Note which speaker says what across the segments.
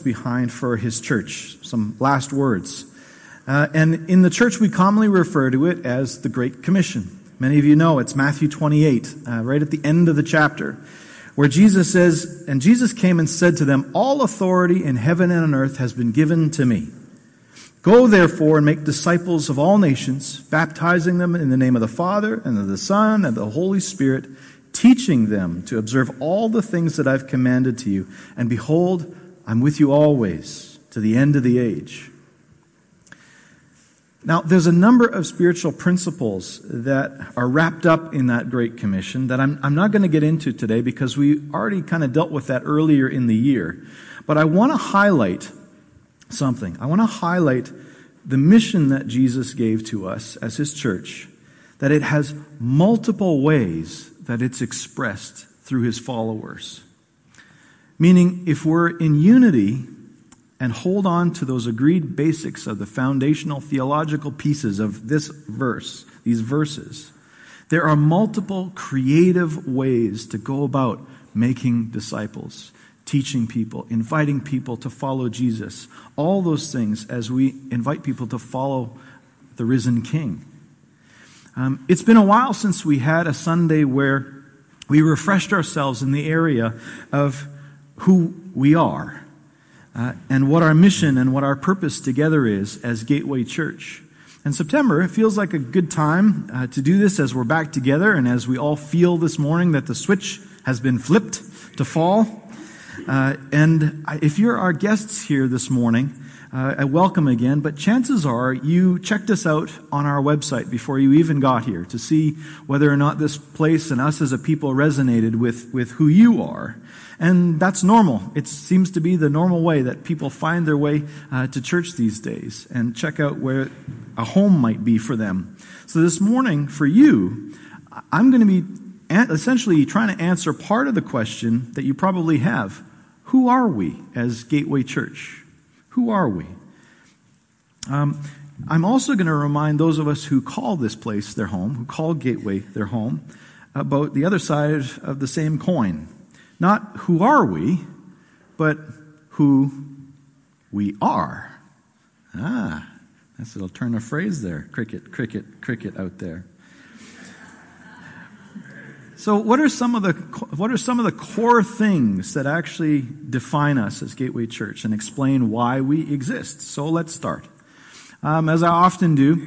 Speaker 1: behind for his church, some last words. Uh, and in the church, we commonly refer to it as the Great Commission. Many of you know it's Matthew 28, uh, right at the end of the chapter, where Jesus says, And Jesus came and said to them, All authority in heaven and on earth has been given to me. Go therefore and make disciples of all nations, baptizing them in the name of the Father and of the Son and the Holy Spirit, teaching them to observe all the things that I've commanded to you. And behold, I'm with you always to the end of the age. Now, there's a number of spiritual principles that are wrapped up in that Great Commission that I'm, I'm not going to get into today because we already kind of dealt with that earlier in the year. But I want to highlight something. I want to highlight the mission that Jesus gave to us as his church, that it has multiple ways that it's expressed through his followers. Meaning, if we're in unity and hold on to those agreed basics of the foundational theological pieces of this verse, these verses, there are multiple creative ways to go about making disciples, teaching people, inviting people to follow Jesus. All those things as we invite people to follow the risen King. Um, it's been a while since we had a Sunday where we refreshed ourselves in the area of who we are uh, and what our mission and what our purpose together is as Gateway Church. And September, it feels like a good time uh, to do this as we're back together and as we all feel this morning that the switch has been flipped to fall. Uh, and if you're our guests here this morning, uh, I welcome again, but chances are you checked us out on our website before you even got here to see whether or not this place and us as a people resonated with, with who you are. And that's normal. It seems to be the normal way that people find their way uh, to church these days and check out where a home might be for them. So this morning, for you, I'm going to be essentially trying to answer part of the question that you probably have. Who are we as Gateway Church? Who are we? Um, I'm also going to remind those of us who call this place their home, who call Gateway their home, about the other side of the same coin. Not who are we, but who we are. Ah, that's a little turn of phrase there. Cricket, cricket, cricket out there. So, what are some of the what are some of the core things that actually define us as Gateway Church and explain why we exist? So, let's start. Um, as I often do,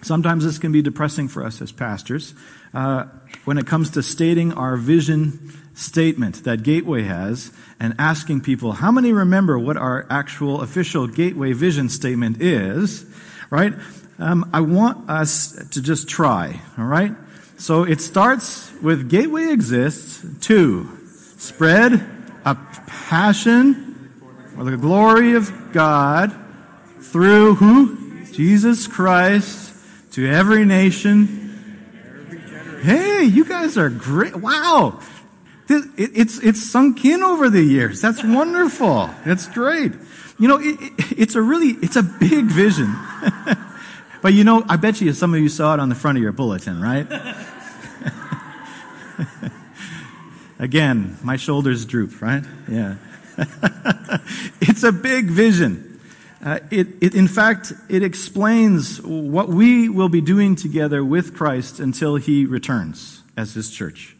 Speaker 1: sometimes this can be depressing for us as pastors uh, when it comes to stating our vision statement that Gateway has and asking people, how many remember what our actual official Gateway vision statement is, right? Um, I want us to just try, all right? So it starts with Gateway exists to spread a passion for the glory of God through who? Jesus Christ to every nation. Hey, you guys are great. Wow it's, it's sunk in over the years. That's wonderful. That's great. You know, it, it, it's a really, it's a big vision. but you know, I bet you some of you saw it on the front of your bulletin, right? Again, my shoulders droop, right? Yeah. it's a big vision. Uh, it, it, in fact, it explains what we will be doing together with Christ until he returns as his church.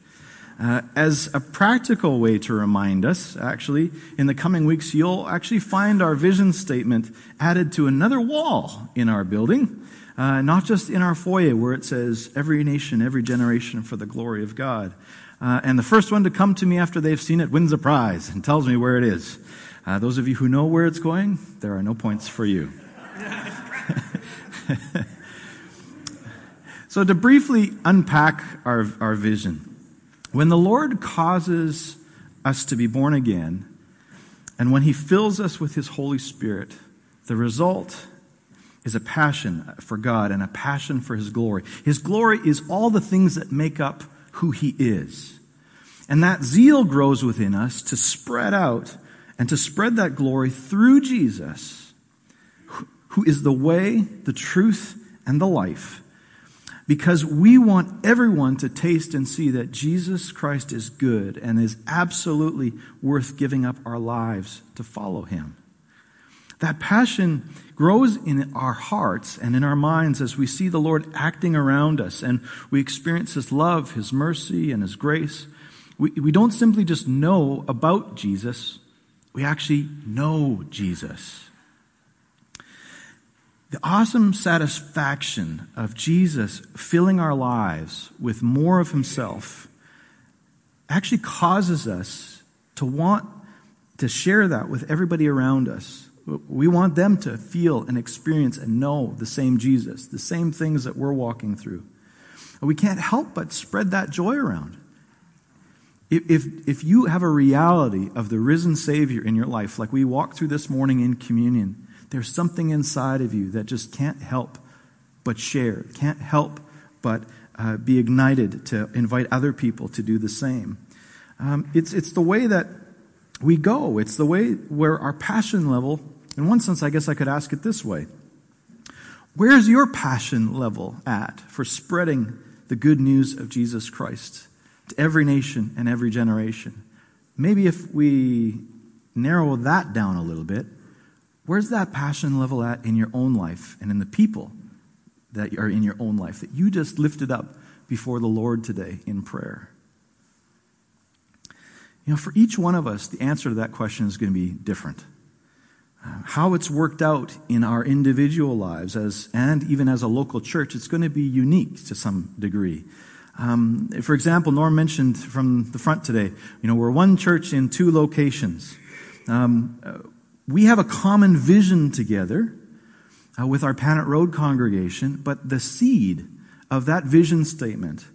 Speaker 1: Uh, as a practical way to remind us, actually, in the coming weeks, you'll actually find our vision statement added to another wall in our building, uh, not just in our foyer where it says, every nation, every generation for the glory of God. Uh, and the first one to come to me after they've seen it wins a prize and tells me where it is. Uh, those of you who know where it's going, there are no points for you. so, to briefly unpack our, our vision, when the Lord causes us to be born again, and when He fills us with His Holy Spirit, the result is a passion for God and a passion for His glory. His glory is all the things that make up who He is. And that zeal grows within us to spread out and to spread that glory through Jesus, who is the way, the truth, and the life because we want everyone to taste and see that Jesus Christ is good and is absolutely worth giving up our lives to follow him. That passion grows in our hearts and in our minds as we see the Lord acting around us and we experience His love, His mercy, and His grace. We, we don't simply just know about Jesus, we actually know Jesus. The awesome satisfaction of Jesus filling our lives with more of Himself actually causes us to want to share that with everybody around us. We want them to feel and experience and know the same Jesus, the same things that we're walking through. We can't help but spread that joy around. If, if, you have a reality of the risen Savior in your life, like we walked through this morning in communion, there's something inside of you that just can't help but share, can't help but uh, be ignited to invite other people to do the same. Um, it's, it's the way that we go. It's the way where our passion level, in one sense, I guess I could ask it this way Where's your passion level at for spreading the good news of Jesus Christ to every nation and every generation? Maybe if we narrow that down a little bit, Where's that passion level at in your own life and in the people that are in your own life that you just lifted up before the Lord today in prayer? You know, for each one of us, the answer to that question is going to be different. How it's worked out in our individual lives as, and even as a local church, it's going to be unique to some degree. Um, for example, Norm mentioned from the front today, you know, we're one church in two locations. Um, uh, we have a common vision together uh, with our Panet Road congregation, but the seed of that vision statement,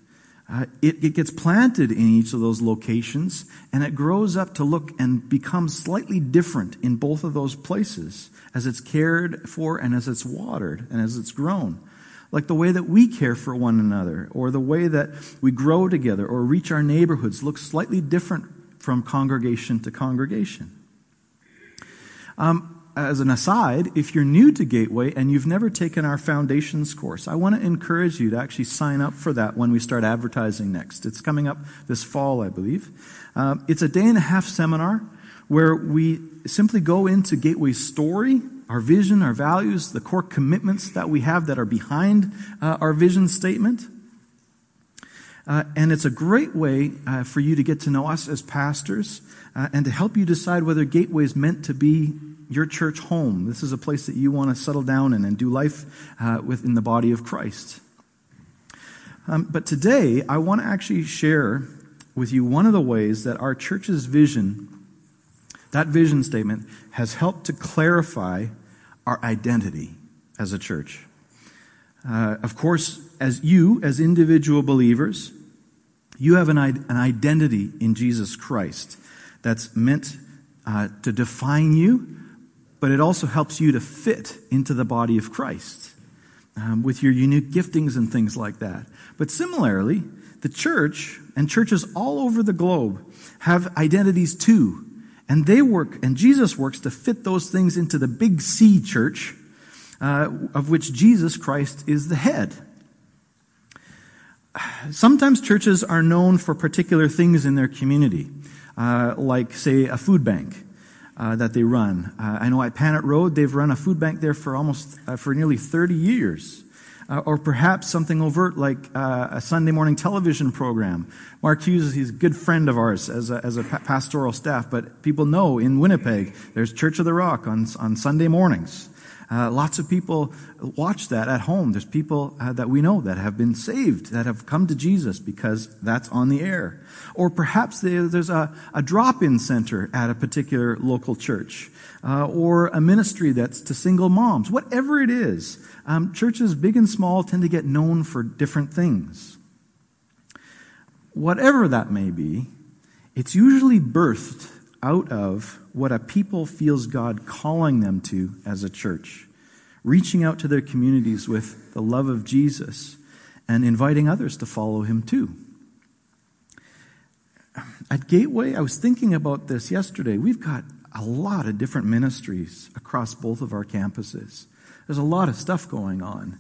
Speaker 1: uh, it, it gets planted in each of those locations and it grows up to look and become slightly different in both of those places as it's cared for and as it's watered and as it's grown. Like the way that we care for one another or the way that we grow together or reach our neighborhoods looks slightly different from congregation to congregation. Um, as an aside, if you're new to Gateway and you've never taken our foundations course, I want to encourage you to actually sign up for that when we start advertising next. It's coming up this fall, I believe. Uh, it's a day and a half seminar where we simply go into Gateway's story, our vision, our values, the core commitments that we have that are behind uh, our vision statement. Uh, and it's a great way uh, for you to get to know us as pastors uh, and to help you decide whether Gateway is meant to be your church home. This is a place that you want to settle down in and do life uh, within the body of Christ. Um, but today, I want to actually share with you one of the ways that our church's vision, that vision statement, has helped to clarify our identity as a church. Uh, of course, as you, as individual believers, you have an, an identity in Jesus Christ that's meant uh, to define you, but it also helps you to fit into the body of Christ um, with your unique giftings and things like that. But similarly, the church and churches all over the globe have identities too. And they work, and Jesus works to fit those things into the big C church, uh, of which Jesus Christ is the head. Sometimes churches are known for particular things in their community uh, like, say, a food bank. Uh, that they run. Uh, I know at Panet Road, they've run a food bank there for almost, uh, for nearly 30 years. Uh, or perhaps something overt like uh, a Sunday morning television program. Mark Hughes, he's a good friend of ours as a, as a pastoral staff, but people know in Winnipeg, there's Church of the Rock on, on Sunday mornings. Uh, lots of people watch that at home. There's people uh, that we know that have been saved, that have come to Jesus because that's on the air. Or perhaps there's a, a drop-in center at a particular local church. Uh, or a ministry that's to single moms. Whatever it is, um, churches, big and small, tend to get known for different things. Whatever that may be, it's usually birthed out of what a people feels God calling them to as a church, reaching out to their communities with the love of Jesus and inviting others to follow him too. At Gateway, I was thinking about this yesterday. We've got a lot of different ministries across both of our campuses. There's a lot of stuff going on.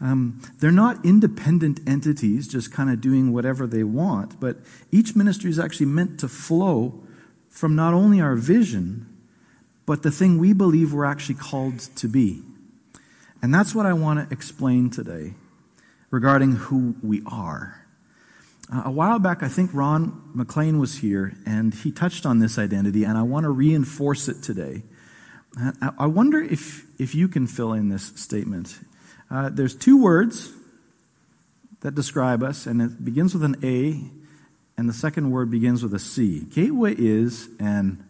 Speaker 1: Um, they're not independent entities just kind of doing whatever they want, but each ministry is actually meant to flow from not only our vision, but the thing we believe we're actually called to be. And that's what I want to explain today regarding who we are. Uh, a while back, I think Ron McLean was here, and he touched on this identity, and I want to reinforce it today. Uh, I wonder if, if you can fill in this statement. Uh, there's two words that describe us, and it begins with an A, and the second word begins with a C. Gateway is an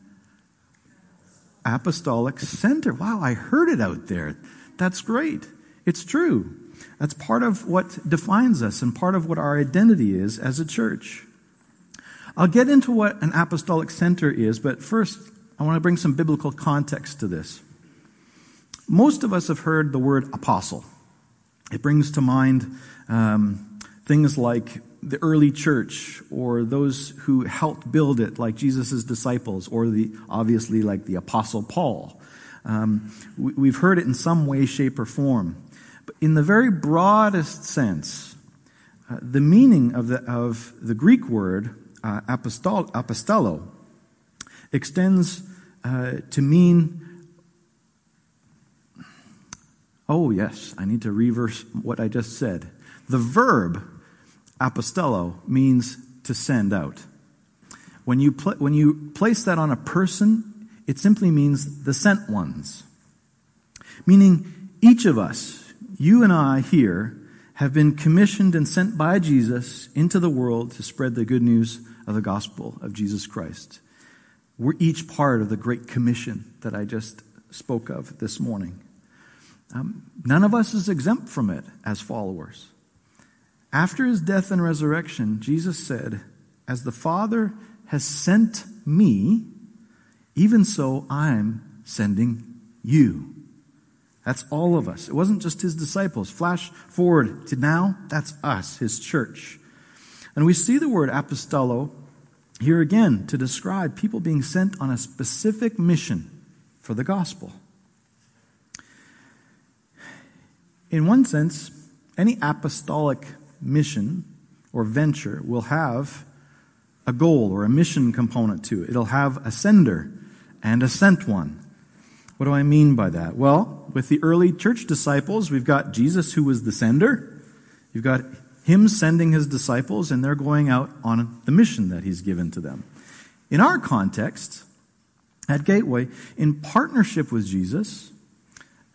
Speaker 1: apostolic center. Wow, I heard it out there. That's great. It's true. That's part of what defines us and part of what our identity is as a church. I'll get into what an apostolic center is, but first, I want to bring some biblical context to this. Most of us have heard the word apostle. It brings to mind um, things like the early church or those who helped build it, like Jesus' disciples, or the obviously like the Apostle Paul. Um, we, have heard it in some way, shape, or form. But in the very broadest sense, uh, the meaning of the, of the Greek word uh, apostol, apostello extends uh, to mean Oh, yes, I need to reverse what I just said. The verb apostello means to send out. When you, pl- when you place that on a person, it simply means the sent ones. Meaning, each of us, you and I here, have been commissioned and sent by Jesus into the world to spread the good news of the gospel of Jesus Christ. We're each part of the great commission that I just spoke of this morning. Um, none of us is exempt from it as followers. After his death and resurrection, Jesus said, As the Father has sent me, even so I'm sending you. That's all of us. It wasn't just his disciples. Flash forward to now, that's us, his church. And we see the word apostolo here again to describe people being sent on a specific mission for the gospel. In one sense, any apostolic mission or venture will have a goal or a mission component to it. It'll have a sender and a sent one. What do I mean by that? Well, with the early church disciples, we've got Jesus who was the sender. You've got him sending his disciples, and they're going out on the mission that he's given to them. In our context, at Gateway, in partnership with Jesus,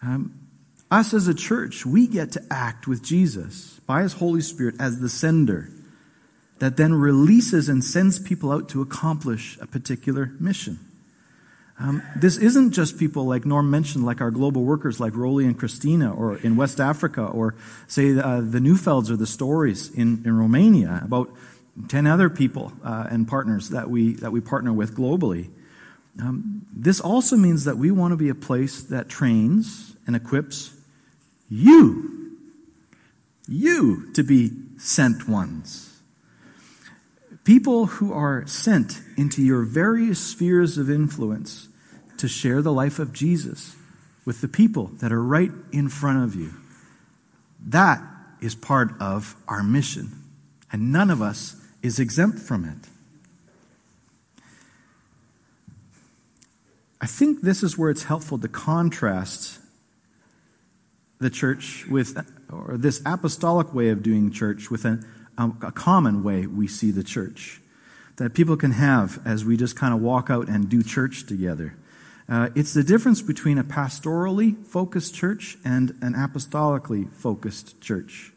Speaker 1: um, us as a church, we get to act with Jesus by His Holy Spirit as the sender that then releases and sends people out to accomplish a particular mission. Um, this isn't just people like Norm mentioned, like our global workers like Rolly and Christina, or in West Africa, or say uh, the Newfelds or the Stories in, in Romania, about 10 other people uh, and partners that we, that we partner with globally. Um, this also means that we want to be a place that trains and equips you, you to be sent ones. People who are sent into your various spheres of influence to share the life of Jesus with the people that are right in front of you. That is part of our mission, and none of us is exempt from it. I think this is where it's helpful to contrast the church with, or this apostolic way of doing church with a, a common way we see the church that people can have as we just kind of walk out and do church together. Uh, it's the difference between a pastorally focused church and an apostolically focused church.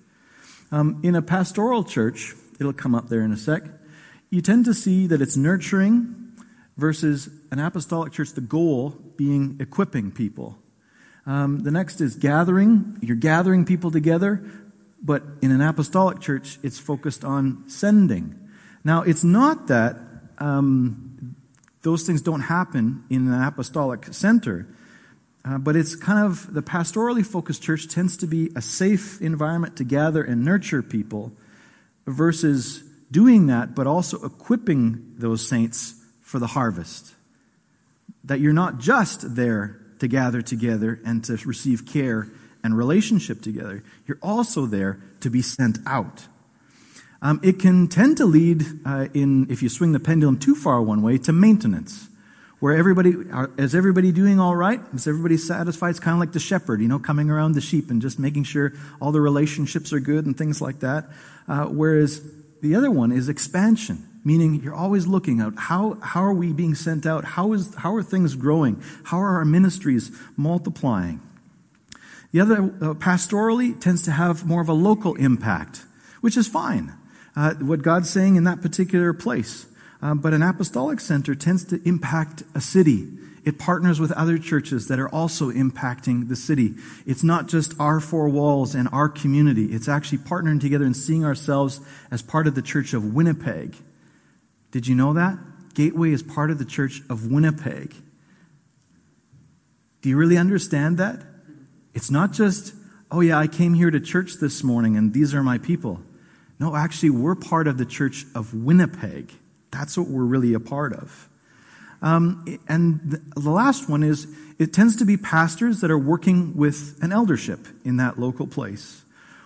Speaker 1: Um, in a pastoral church, it'll come up there in a sec, you tend to see that it's nurturing versus an apostolic church, the goal being equipping people. Um, the next is gathering. You're gathering people together, but in an apostolic church, it's focused on sending. Now, it's not that um, those things don't happen in an apostolic center, uh, but it's kind of the pastorally focused church tends to be a safe environment to gather and nurture people versus doing that, but also equipping those saints for the harvest. That you're not just there to gather together and to receive care and relationship together. You're also there to be sent out. Um, it can tend to lead, uh, in if you swing the pendulum too far one way, to maintenance, where everybody is everybody doing all right? Is everybody satisfied? It's kind of like the shepherd, you know, coming around the sheep and just making sure all the relationships are good and things like that. Uh, whereas the other one is expansion, meaning you're always looking at how how are we being sent out? How is how are things growing? How are our ministries multiplying? The other, uh, pastorally, tends to have more of a local impact, which is fine uh, what God's saying in that particular place. Um, but an apostolic center tends to impact a city. It partners with other churches that are also impacting the city. It's not just our four walls and our community. It's actually partnering together and seeing ourselves as part of the church of Winnipeg. Did you know that? Gateway is part of the church of Winnipeg. Do you really understand that? It's not just, oh yeah, I came here to church this morning and these are my people. No, actually, we're part of the church of Winnipeg. That's what we're really a part of. Um, and the last one is it tends to be pastors that are working with an eldership in that local place.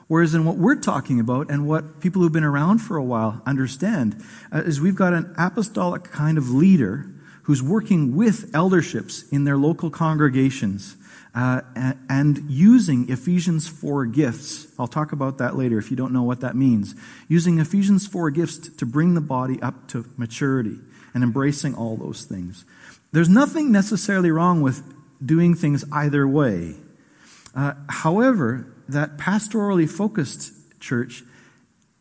Speaker 1: Whereas in what we're talking about and what people who've been around for a while understand uh, is we've got an apostolic kind of leader who's working with elderships in their local congregations uh, and using Ephesians 4 gifts. I'll talk about that later if you don't know what that means. Using Ephesians 4 gifts to bring the body up to maturity and embracing all those things. There's nothing necessarily wrong with doing things either way. Uh, however, that pastorally focused church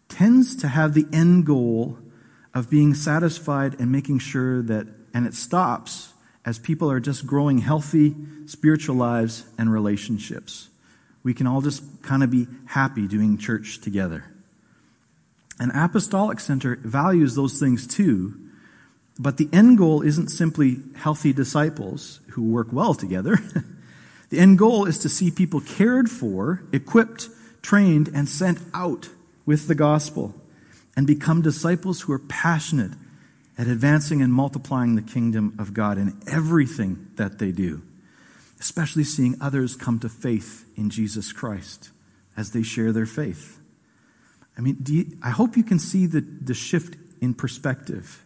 Speaker 1: tends to have the end goal of being satisfied and making sure that, and it stops as people are just growing healthy spiritual lives and relationships. We can all just kind of be happy doing church together. An apostolic center values those things too, but the end goal isn't simply healthy disciples who work well together. the end goal is to see people cared for, equipped, trained, and sent out with the gospel and become disciples who are passionate at advancing and multiplying the kingdom of God in everything that they do, especially seeing others come to faith in Jesus Christ as they share their faith. I mean, you, I hope you can see the, the shift in perspective.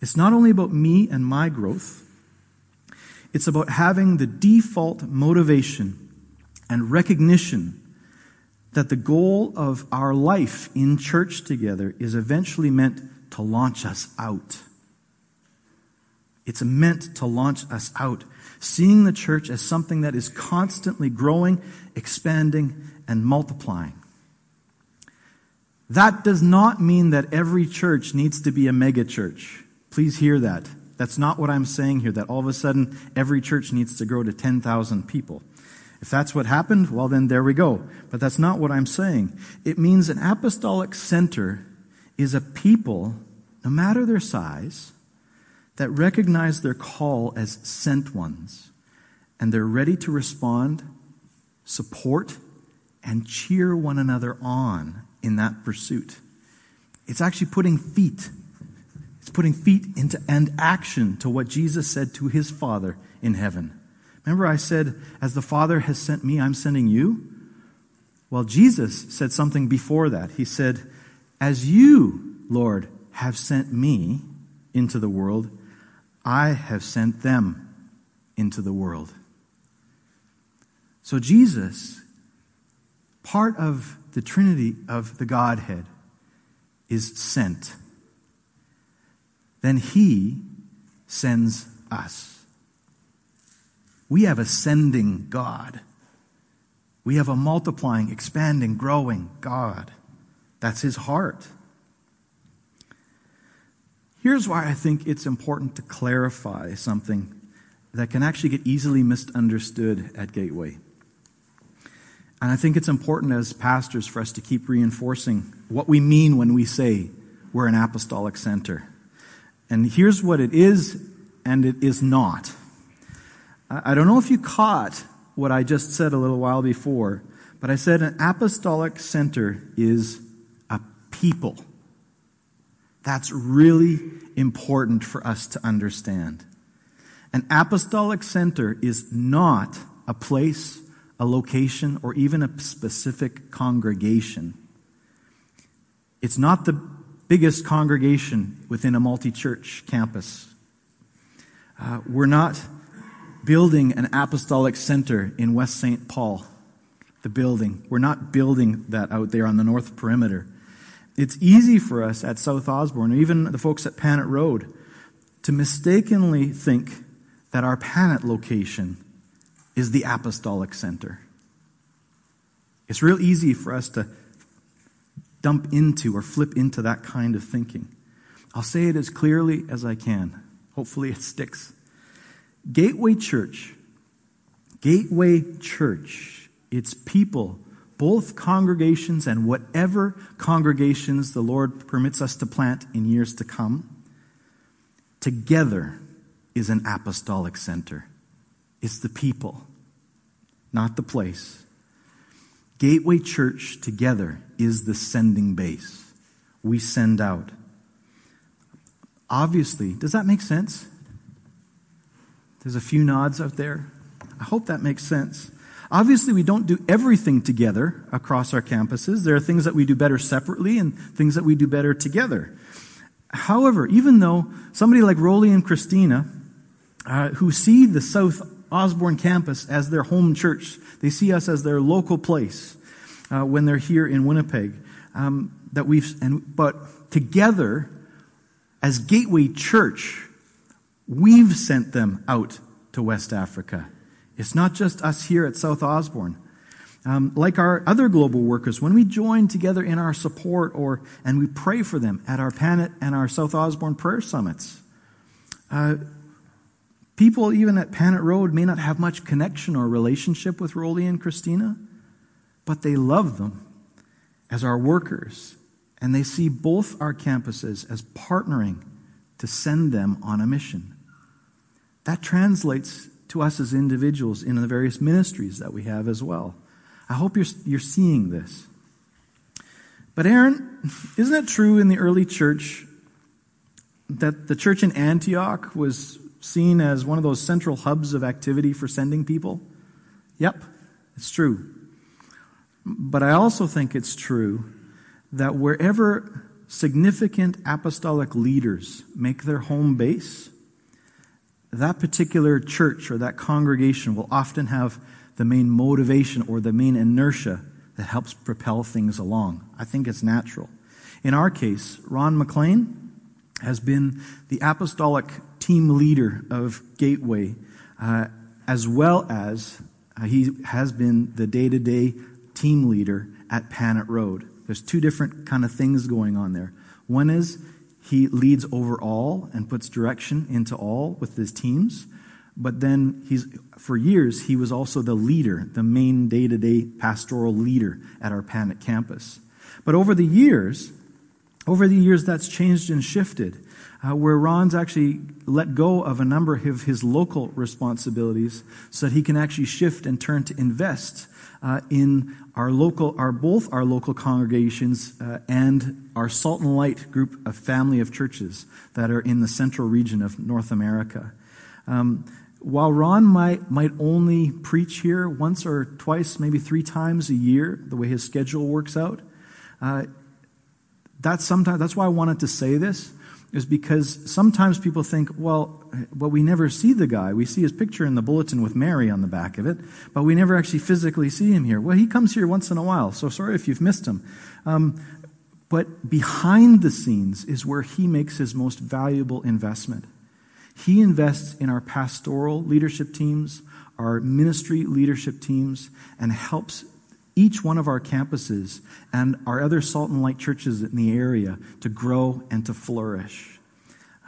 Speaker 1: It's not only about me and my growth, it's about having the default motivation and recognition that the goal of our life in church together is eventually meant to launch us out. It's meant to launch us out, seeing the church as something that is constantly growing, expanding, and multiplying. That does not mean that every church needs to be a mega church. Please hear that. That's not what I'm saying here, that all of a sudden every church needs to grow to 10,000 people. If that's what happened, well, then there we go. But that's not what I'm saying. It means an apostolic center is a people, no matter their size, that recognize their call as sent ones and they're ready to respond, support, and cheer one another on in that pursuit. It's actually putting feet, it's putting feet into and action to what Jesus said to his Father in heaven. Remember, I said, As the Father has sent me, I'm sending you? Well, Jesus said something before that. He said, As you, Lord, have sent me into the world, I have sent them into the world. So, Jesus, part of the Trinity of the Godhead, is sent. Then He sends us. We have a sending God. We have a multiplying, expanding, growing God. That's His heart. Here's why I think it's important to clarify something that can actually get easily misunderstood at Gateway. And I think it's important as pastors for us to keep reinforcing what we mean when we say we're an apostolic center. And here's what it is and it is not. I don't know if you caught what I just said a little while before, but I said an apostolic center is a people. That's really important for us to understand. An apostolic center is not a place, a location, or even a specific congregation. It's not the biggest congregation within a multi church campus. Uh, we're not building an apostolic center in West St. Paul, the building. We're not building that out there on the north perimeter. It's easy for us at South Osborne, or even the folks at Panet Road, to mistakenly think that our Panet location is the apostolic center. It's real easy for us to dump into or flip into that kind of thinking. I'll say it as clearly as I can. Hopefully it sticks. Gateway Church, Gateway Church, its people, both congregations and whatever congregations the Lord permits us to plant in years to come, together is an apostolic center. It's the people, not the place. Gateway Church together is the sending base. We send out. Obviously, does that make sense? There's a few nods out there. I hope that makes sense. Obviously, we don't do everything together across our campuses. There are things that we do better separately and things that we do better together. However, even though somebody like Rolly and Christina, uh, who see the South Osborne campus as their home church, they see us as their local place uh, when they're here in Winnipeg. Um, that we've and but together as Gateway Church, We've sent them out to West Africa. It's not just us here at South Osborne. Um, like our other global workers, when we join together in our support or and we pray for them at our Panet and our South Osborne prayer summits, uh, people even at Panet Road may not have much connection or relationship with Rolly and Christina, but they love them as our workers, and they see both our campuses as partnering to send them on a mission. That translates to us as individuals in the various ministries that we have as well. I hope you're, you're seeing this. But, Aaron, isn't it true in the early church that the church in Antioch was seen as one of those central hubs of activity for sending people? Yep, it's true. But I also think it's true that wherever significant apostolic leaders make their home base, that particular church or that congregation will often have the main motivation or the main inertia that helps propel things along. I think it's natural. In our case, Ron McLean has been the apostolic team leader of Gateway, uh, as well as uh, he has been the day to day team leader at Panet Road. There's two different kind of things going on there. One is he leads over all and puts direction into all with his teams. But then he's, for years, he was also the leader, the main day to day pastoral leader at our Panet campus. But over the years, over the years, that's changed and shifted, uh, where Ron's actually let go of a number of his local responsibilities so that he can actually shift and turn to invest uh, in our local, our both our local congregations uh, and our Salt and Light group of family of churches that are in the central region of North America. Um, while Ron might might only preach here once or twice, maybe three times a year, the way his schedule works out, uh, that's sometimes that's why I wanted to say this is because sometimes people think, well, but we never see the guy. We see his picture in the bulletin with Mary on the back of it, but we never actually physically see him here. Well, he comes here once in a while, so sorry if you've missed him. Um, but behind the scenes is where he makes his most valuable investment. He invests in our pastoral leadership teams, our ministry leadership teams, and helps each one of our campuses and our other salt and light churches in the area to grow and to flourish.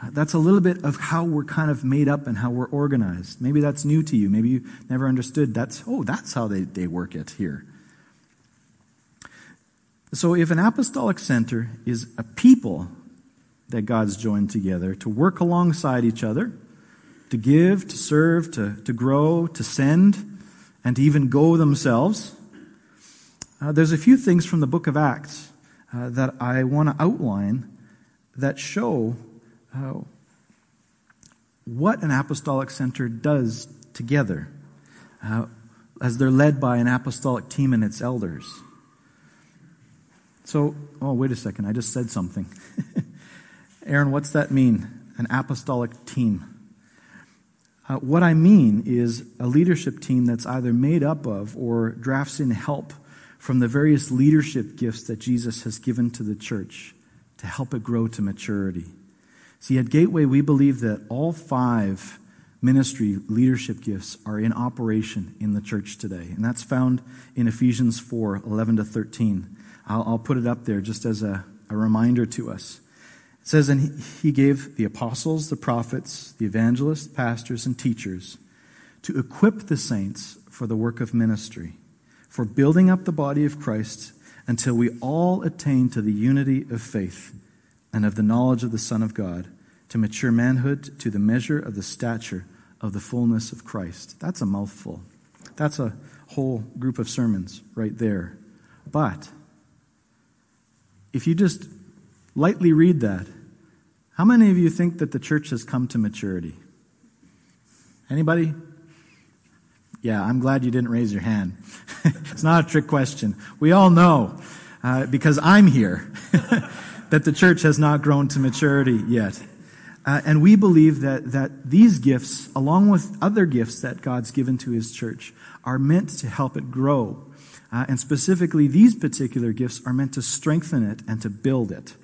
Speaker 1: Uh, that's a little bit of how we're kind of made up and how we're organized. Maybe that's new to you. Maybe you never understood that's, oh, that's how they, they work it here. So if an apostolic center is a people that God's joined together to work alongside each other, to give, to serve, to, to grow, to send, and to even go themselves, uh, there's a few things from the book of Acts uh, that I want to outline that show uh, what an apostolic center does together. Uh, as they're led by an apostolic team and its elders. So, oh, wait a second, I just said something. Aaron, what's that mean? An apostolic team. Uh, what I mean is a leadership team that's either made up of or drafts in help from the various leadership gifts that Jesus has given to the church to help it grow to maturity. See, at Gateway, we believe that all five ministry leadership gifts are in operation in the church today. And that's found in Ephesians 4 11 to 13. I'll, I'll put it up there just as a, a reminder to us. It says, And he gave the apostles, the prophets, the evangelists, pastors, and teachers to equip the saints for the work of ministry, for building up the body of Christ until we all attain to the unity of faith and of the knowledge of the Son of God, to mature manhood, to the measure of the stature of the fullness of Christ. That's a mouthful. That's a whole group of sermons right there. But if you just lightly read that, how many of you think that the church has come to maturity? Anybody? Yeah, I'm glad you didn't raise your hand. it's not a trick question. We all know, uh, because I'm here, that the church has not grown to maturity yet. Uh, and we believe that, that these gifts, along with other gifts that God's given to His church, are meant to help it grow. Uh, and specifically, these particular gifts are meant to strengthen it and to build it.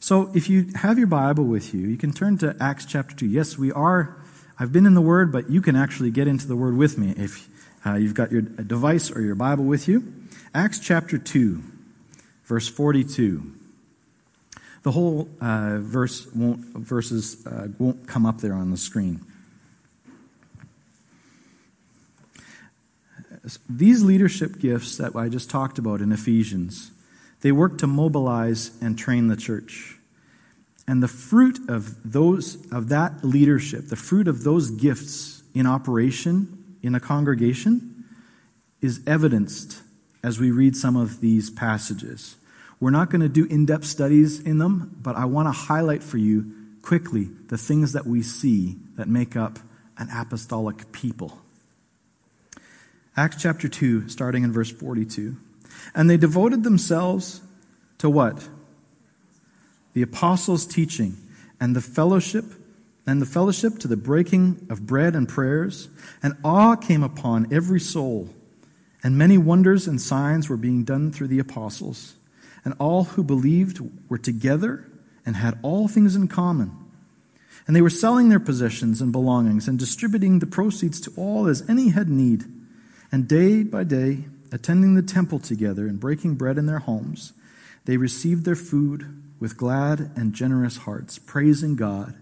Speaker 1: So, if you have your Bible with you, you can turn to Acts chapter 2. Yes, we are, I've been in the Word, but you can actually get into the Word with me if uh, you've got your device or your Bible with you. Acts chapter 2, verse 42. The whole uh, verse won't, verses uh, won't come up there on the screen. These leadership gifts that I just talked about in Ephesians, they work to mobilize and train the church. And the fruit of those of that leadership, the fruit of those gifts in operation in a congregation is evidenced as we read some of these passages. We're not going to do in depth studies in them, but I want to highlight for you quickly the things that we see that make up an apostolic people. Acts chapter 2, starting in verse 42. And they devoted themselves to what? The apostles' teaching and the fellowship, and the fellowship to the breaking of bread and prayers. And awe came upon every soul, and many wonders and signs were being done through the apostles and all who believed were together and had all things in common. And they were selling their possessions and belongings and distributing the proceeds to all as any had need. And day by day, attending the temple together and breaking bread in their homes, they received their food with glad and generous hearts, praising God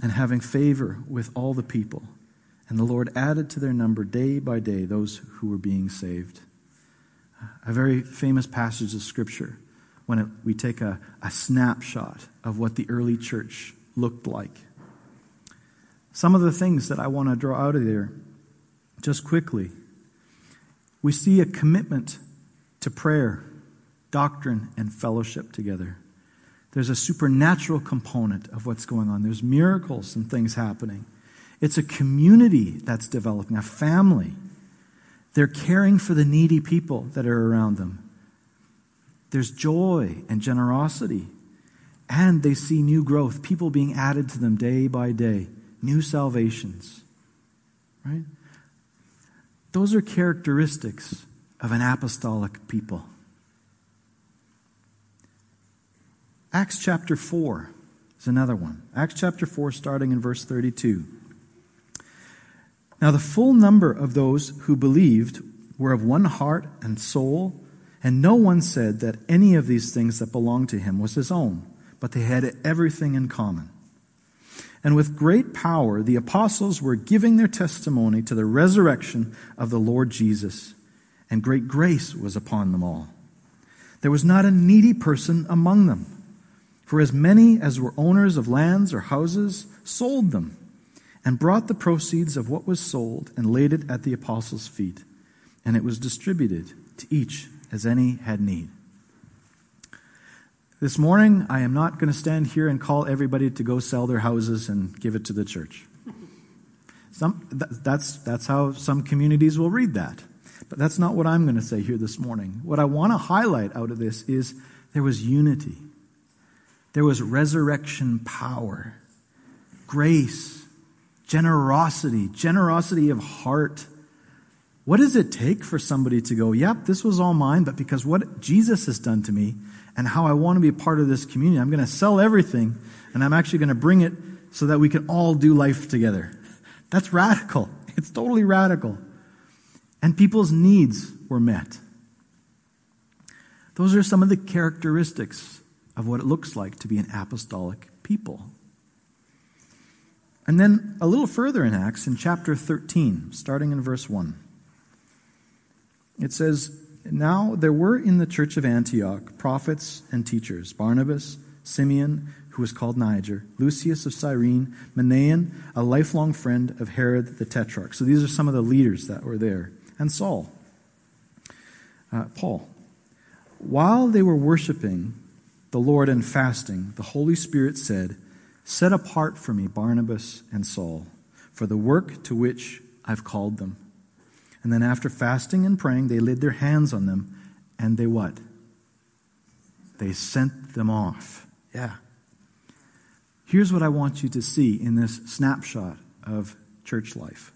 Speaker 1: and having favor with all the people. And the Lord added to their number day by day those who were being saved a very famous passage of Scripture when it, we take a, a snapshot of what the early church looked like. Some of the things that I want to draw out of there, just quickly. We see a commitment to prayer, doctrine, and fellowship together. There's a supernatural component of what's going on. There's miracles and things happening. It's a community that's developing, a family. They're caring for the needy people that are around them. There's joy and generosity. And they see new growth, people being added to them day by day, new salvations. Right? Those are characteristics of an apostolic people. Acts chapter 4 is another one. Acts chapter 4, starting in verse 32. Now, the full number of those who believed were of one heart and soul, and no one said that any of these things that belonged to him was his own, but they had everything in common. And with great power, the apostles were giving their testimony to the resurrection of the Lord Jesus, and great grace was upon them all. There was not a needy person among them, for as many as were owners of lands or houses sold them and brought the proceeds of what was sold and laid it at the apostles' feet, and it was distributed to each as any had need. This morning, I am not going to stand here and call everybody to go sell their houses and give it to the church. Some, that's, that's how some communities will read that. But that's not what I'm going to say here this morning. What I want to highlight out of this is there was unity, there was resurrection power, grace, generosity, generosity of heart. What does it take for somebody to go, yep, this was all mine, but because what Jesus has done to me and how I want to be a part of this community, I'm going to sell everything and I'm actually going to bring it so that we can all do life together. That's radical. It's totally radical. And people's needs were met. Those are some of the characteristics of what it looks like to be an apostolic people. And then a little further in Acts, in chapter 13, starting in verse 1, it says, Now there were in the church of Antioch prophets and teachers Barnabas, Simeon, who was called Niger, Lucius of Cyrene, Manaen, a lifelong friend of Herod the Tetrarch. So these are some of the leaders that were there. And Saul, uh, Paul. While they were worshiping the Lord and fasting, the Holy Spirit said, Set apart for me Barnabas and Saul for the work to which I've called them. And then after fasting and praying, they laid their hands on them and they what? They sent them off. Yeah. Here's what I want you to see in this snapshot of church life.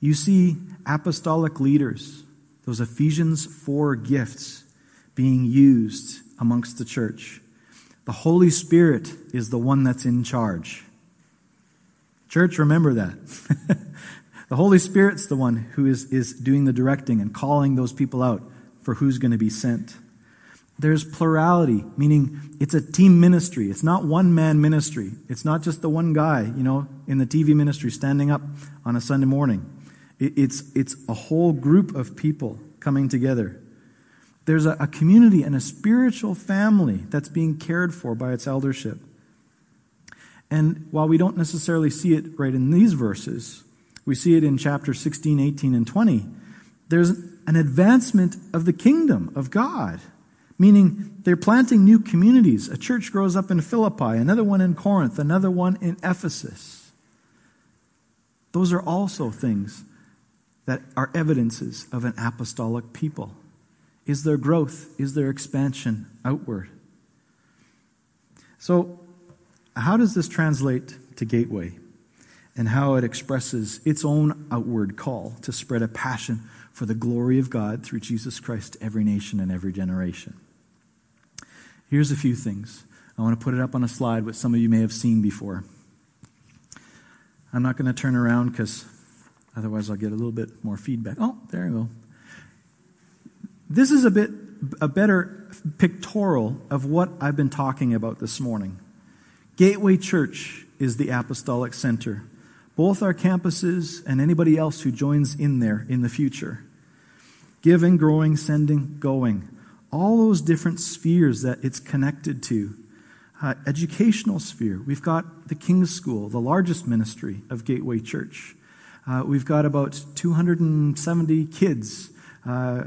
Speaker 1: You see apostolic leaders, those Ephesians 4 gifts being used amongst the church. The Holy Spirit is the one that's in charge. Church, remember that. the Holy Spirit's the one who is, is doing the directing and calling those people out for who's going to be sent. There's plurality, meaning it's a team ministry. It's not one man ministry. It's not just the one guy, you know, in the TV ministry standing up on a Sunday morning. It's, it's a whole group of people coming together. There's a, a community and a spiritual family that's being cared for by its eldership. And while we don't necessarily see it right in these verses, we see it in chapter 16, 18, and 20. There's an advancement of the kingdom of God meaning they're planting new communities. A church grows up in Philippi, another one in Corinth, another one in Ephesus. Those are also things that are evidences of an apostolic people. Is there growth? Is there expansion outward? So, how does this translate to Gateway and how it expresses its own outward call to spread a passion for the glory of God through Jesus Christ to every nation and every generation? Here's a few things. I want to put it up on a slide, which some of you may have seen before. I'm not going to turn around because otherwise I'll get a little bit more feedback. Oh, there you go. This is a bit a better pictorial of what I've been talking about this morning. Gateway Church is the apostolic center. Both our campuses and anybody else who joins in there in the future. Giving, growing, sending, going all those different spheres that it's connected to. Uh, educational sphere, we've got the King's School, the largest ministry of Gateway Church. Uh, we've got about 270 kids. Uh,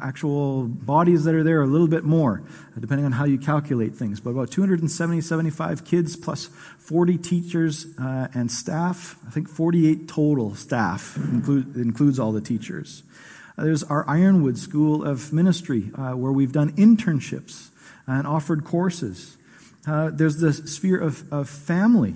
Speaker 1: actual bodies that are there a little bit more, depending on how you calculate things. But about 270, 75 kids plus 40 teachers uh, and staff. I think 48 total staff, include, includes all the teachers. There's our Ironwood School of Ministry, uh, where we've done internships and offered courses. Uh, there's the sphere of, of family,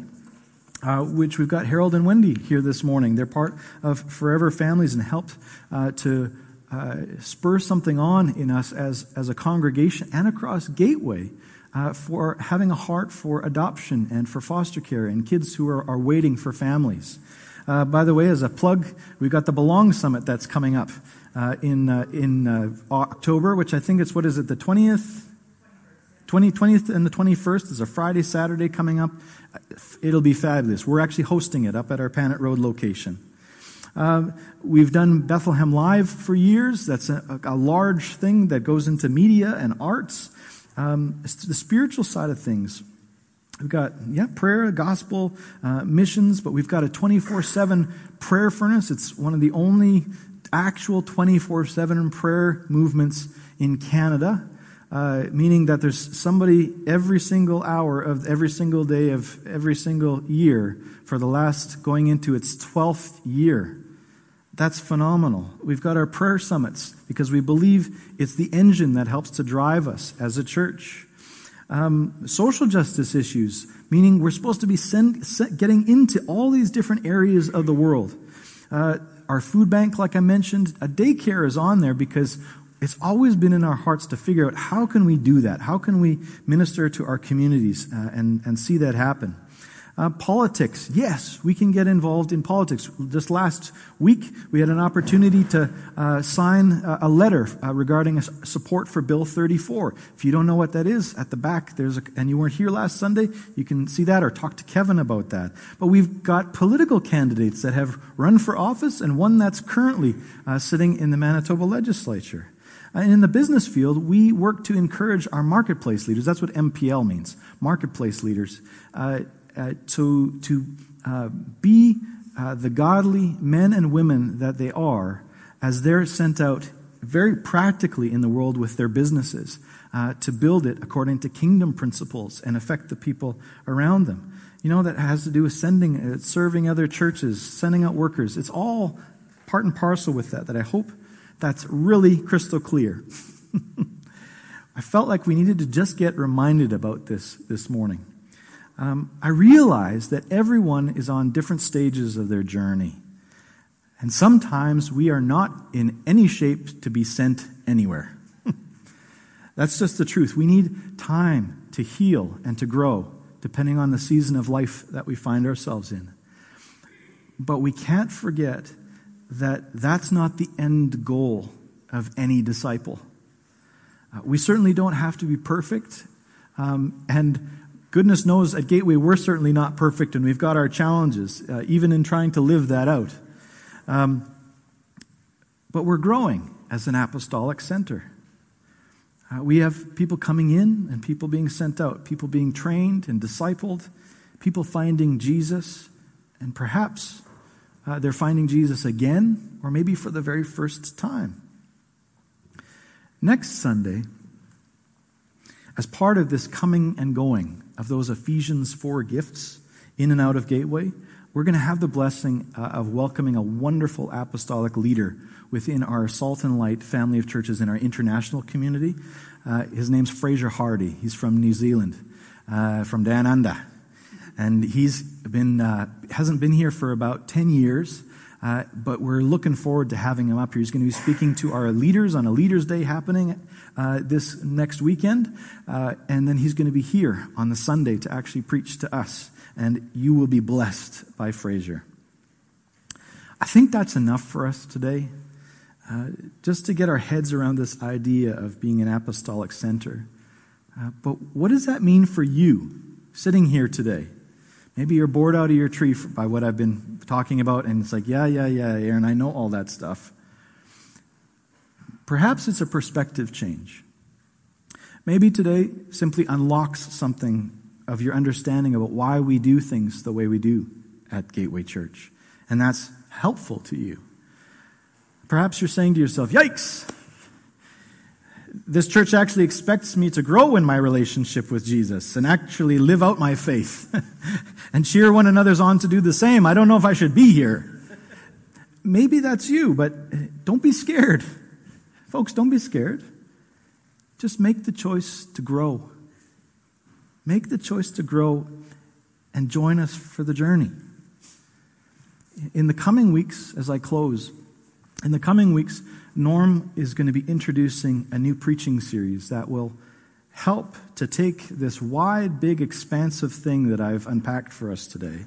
Speaker 1: uh, which we've got Harold and Wendy here this morning. They're part of Forever Families and helped uh, to uh, spur something on in us as, as a congregation and across Gateway. Uh, for having a heart for adoption and for foster care and kids who are, are waiting for families. Uh, by the way, as a plug, we've got the Belong Summit that's coming up uh, in, uh, in uh, October, which I think it's, what is it, the 20th? 20, 20th and the 21st is a Friday, Saturday coming up. It'll be fabulous. We're actually hosting it up at our Panet Road location. Um, we've done Bethlehem Live for years. That's a, a, large thing that goes into media and arts. Um, the spiritual side of things. We've got, yeah, prayer, gospel, uh, missions, but we've got a 24 7 prayer furnace. It's one of the only actual 24 7 prayer movements in Canada. Uh, meaning that there's somebody every single hour of every single day of every single year for the last going into its 12th year. That's phenomenal. We've got our prayer summits because we believe it's the engine that helps to drive us as a church. Um, social justice issues, meaning we're supposed to be send, getting into all these different areas of the world. Uh, our food bank, like I mentioned, a daycare is on there because it's always been in our hearts to figure out how can we do that? How can we minister to our communities uh, and, and see that happen? Uh, politics, yes, we can get involved in politics. Just last week, we had an opportunity to uh, sign a, a letter uh, regarding support for Bill 34. If you don't know what that is, at the back, there's a, and you weren't here last Sunday, you can see that or talk to Kevin about that. But we've got political candidates that have run for office and one that's currently uh, sitting in the Manitoba legislature. And in the business field, we work to encourage our marketplace leaders. That's what MPL means, marketplace leaders, uh, uh, to, to uh, be uh, the godly men and women that they are as they're sent out very practically in the world with their businesses uh, to build it according to kingdom principles and affect the people around them. You know, that has to do with sending, uh, serving other churches, sending out workers. It's all part and parcel with that, that I hope that's really crystal clear. I felt like we needed to just get reminded about this this morning. Um, I realize that everyone is on different stages of their journey. And sometimes we are not in any shape to be sent anywhere. That's just the truth. We need time to heal and to grow, depending on the season of life that we find ourselves in. But we can't forget that that's not the end goal of any disciple. Uh, we certainly don't have to be perfect. Um, and goodness knows at Gateway we're certainly not perfect and we've got our challenges, uh, even in trying to live that out. Um, but we're growing as an apostolic center. Uh, we have people coming in and people being sent out, people being trained and discipled, people finding Jesus, and perhaps uh, they're finding Jesus again, or maybe for the very first time. Next Sunday, as part of this coming and going of those Ephesians 4 gifts in and out of Gateway, we're going to have the blessing uh, of welcoming a wonderful apostolic leader within our Salt and Light family of churches in our international community. Uh, his name's Fraser Hardy. He's from New Zealand, uh, from Under and he's been uh, hasn't been here for about 10 years uh, but we're looking forward to having him up here. He's going to be speaking to our leaders on a leaders day happening uh, this next weekend uh, and then he's going to be here on the sunday to actually preach to us. And you will be blessed by fraser i think that's enough for us today uh, just to get our heads around this idea of being an apostolic center. Uh, but what does that mean for you sitting here today Maybe you're bored out of your tree by what I've been talking about, and it's like, yeah, yeah, yeah, Aaron, I know all that stuff. Perhaps it's a perspective change. Maybe today simply unlocks something of your understanding about why we do things the way we do at Gateway Church, and that's helpful to you. Perhaps you're saying to yourself, yikes, this church actually expects me to grow in my relationship with Jesus and actually live out my faith and cheer one another's on to do the same. I don't know if I should be here. Maybe that's you, but don't be scared. Folks, don't be scared. Just make the choice to grow. Make the choice to grow and join us for the journey. In the coming weeks, as I close, in the coming weeks, Norm is going to be introducing a new preaching series that will help to take this wide, big, expansive thing that I've unpacked for us today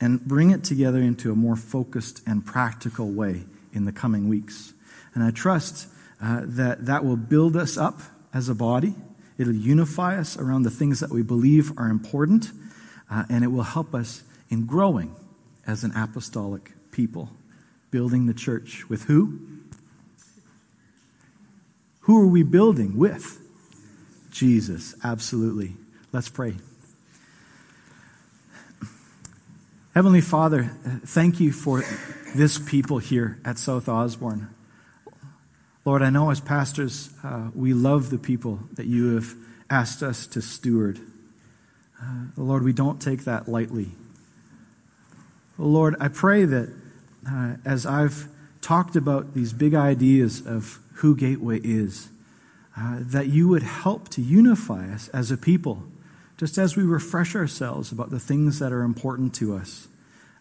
Speaker 1: and bring it together into a more focused and practical way in the coming weeks. And I trust uh, that that will build us up as a body. It'll unify us around the things that we believe are important, uh, and it will help us in growing as an apostolic people, building the church with who? Who are we building with? Jesus, absolutely. Let's pray. Heavenly Father, thank you for this people here at South Osborne. Lord, I know as pastors, uh, we love the people that you have asked us to steward. Uh, Lord, we don't take that lightly. Lord, I pray that uh, as I've talked about these big ideas of who Gateway is, uh, that you would help to unify us as a people, just as we refresh ourselves about the things that are important to us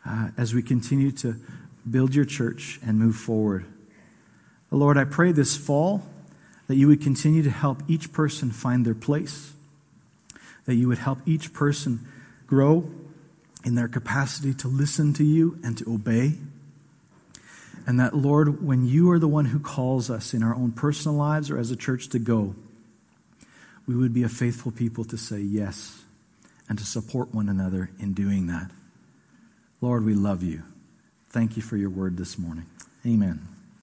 Speaker 1: uh, as we continue to build your church and move forward. Lord, I pray this fall that you would continue to help each person find their place, that you would help each person grow in their capacity to listen to you and to obey. And that, Lord, when you are the one who calls us in our own personal lives or as a church to go, we would be a faithful people to say yes and to support one another in doing that. Lord, we love you. Thank you for your word this morning. Amen.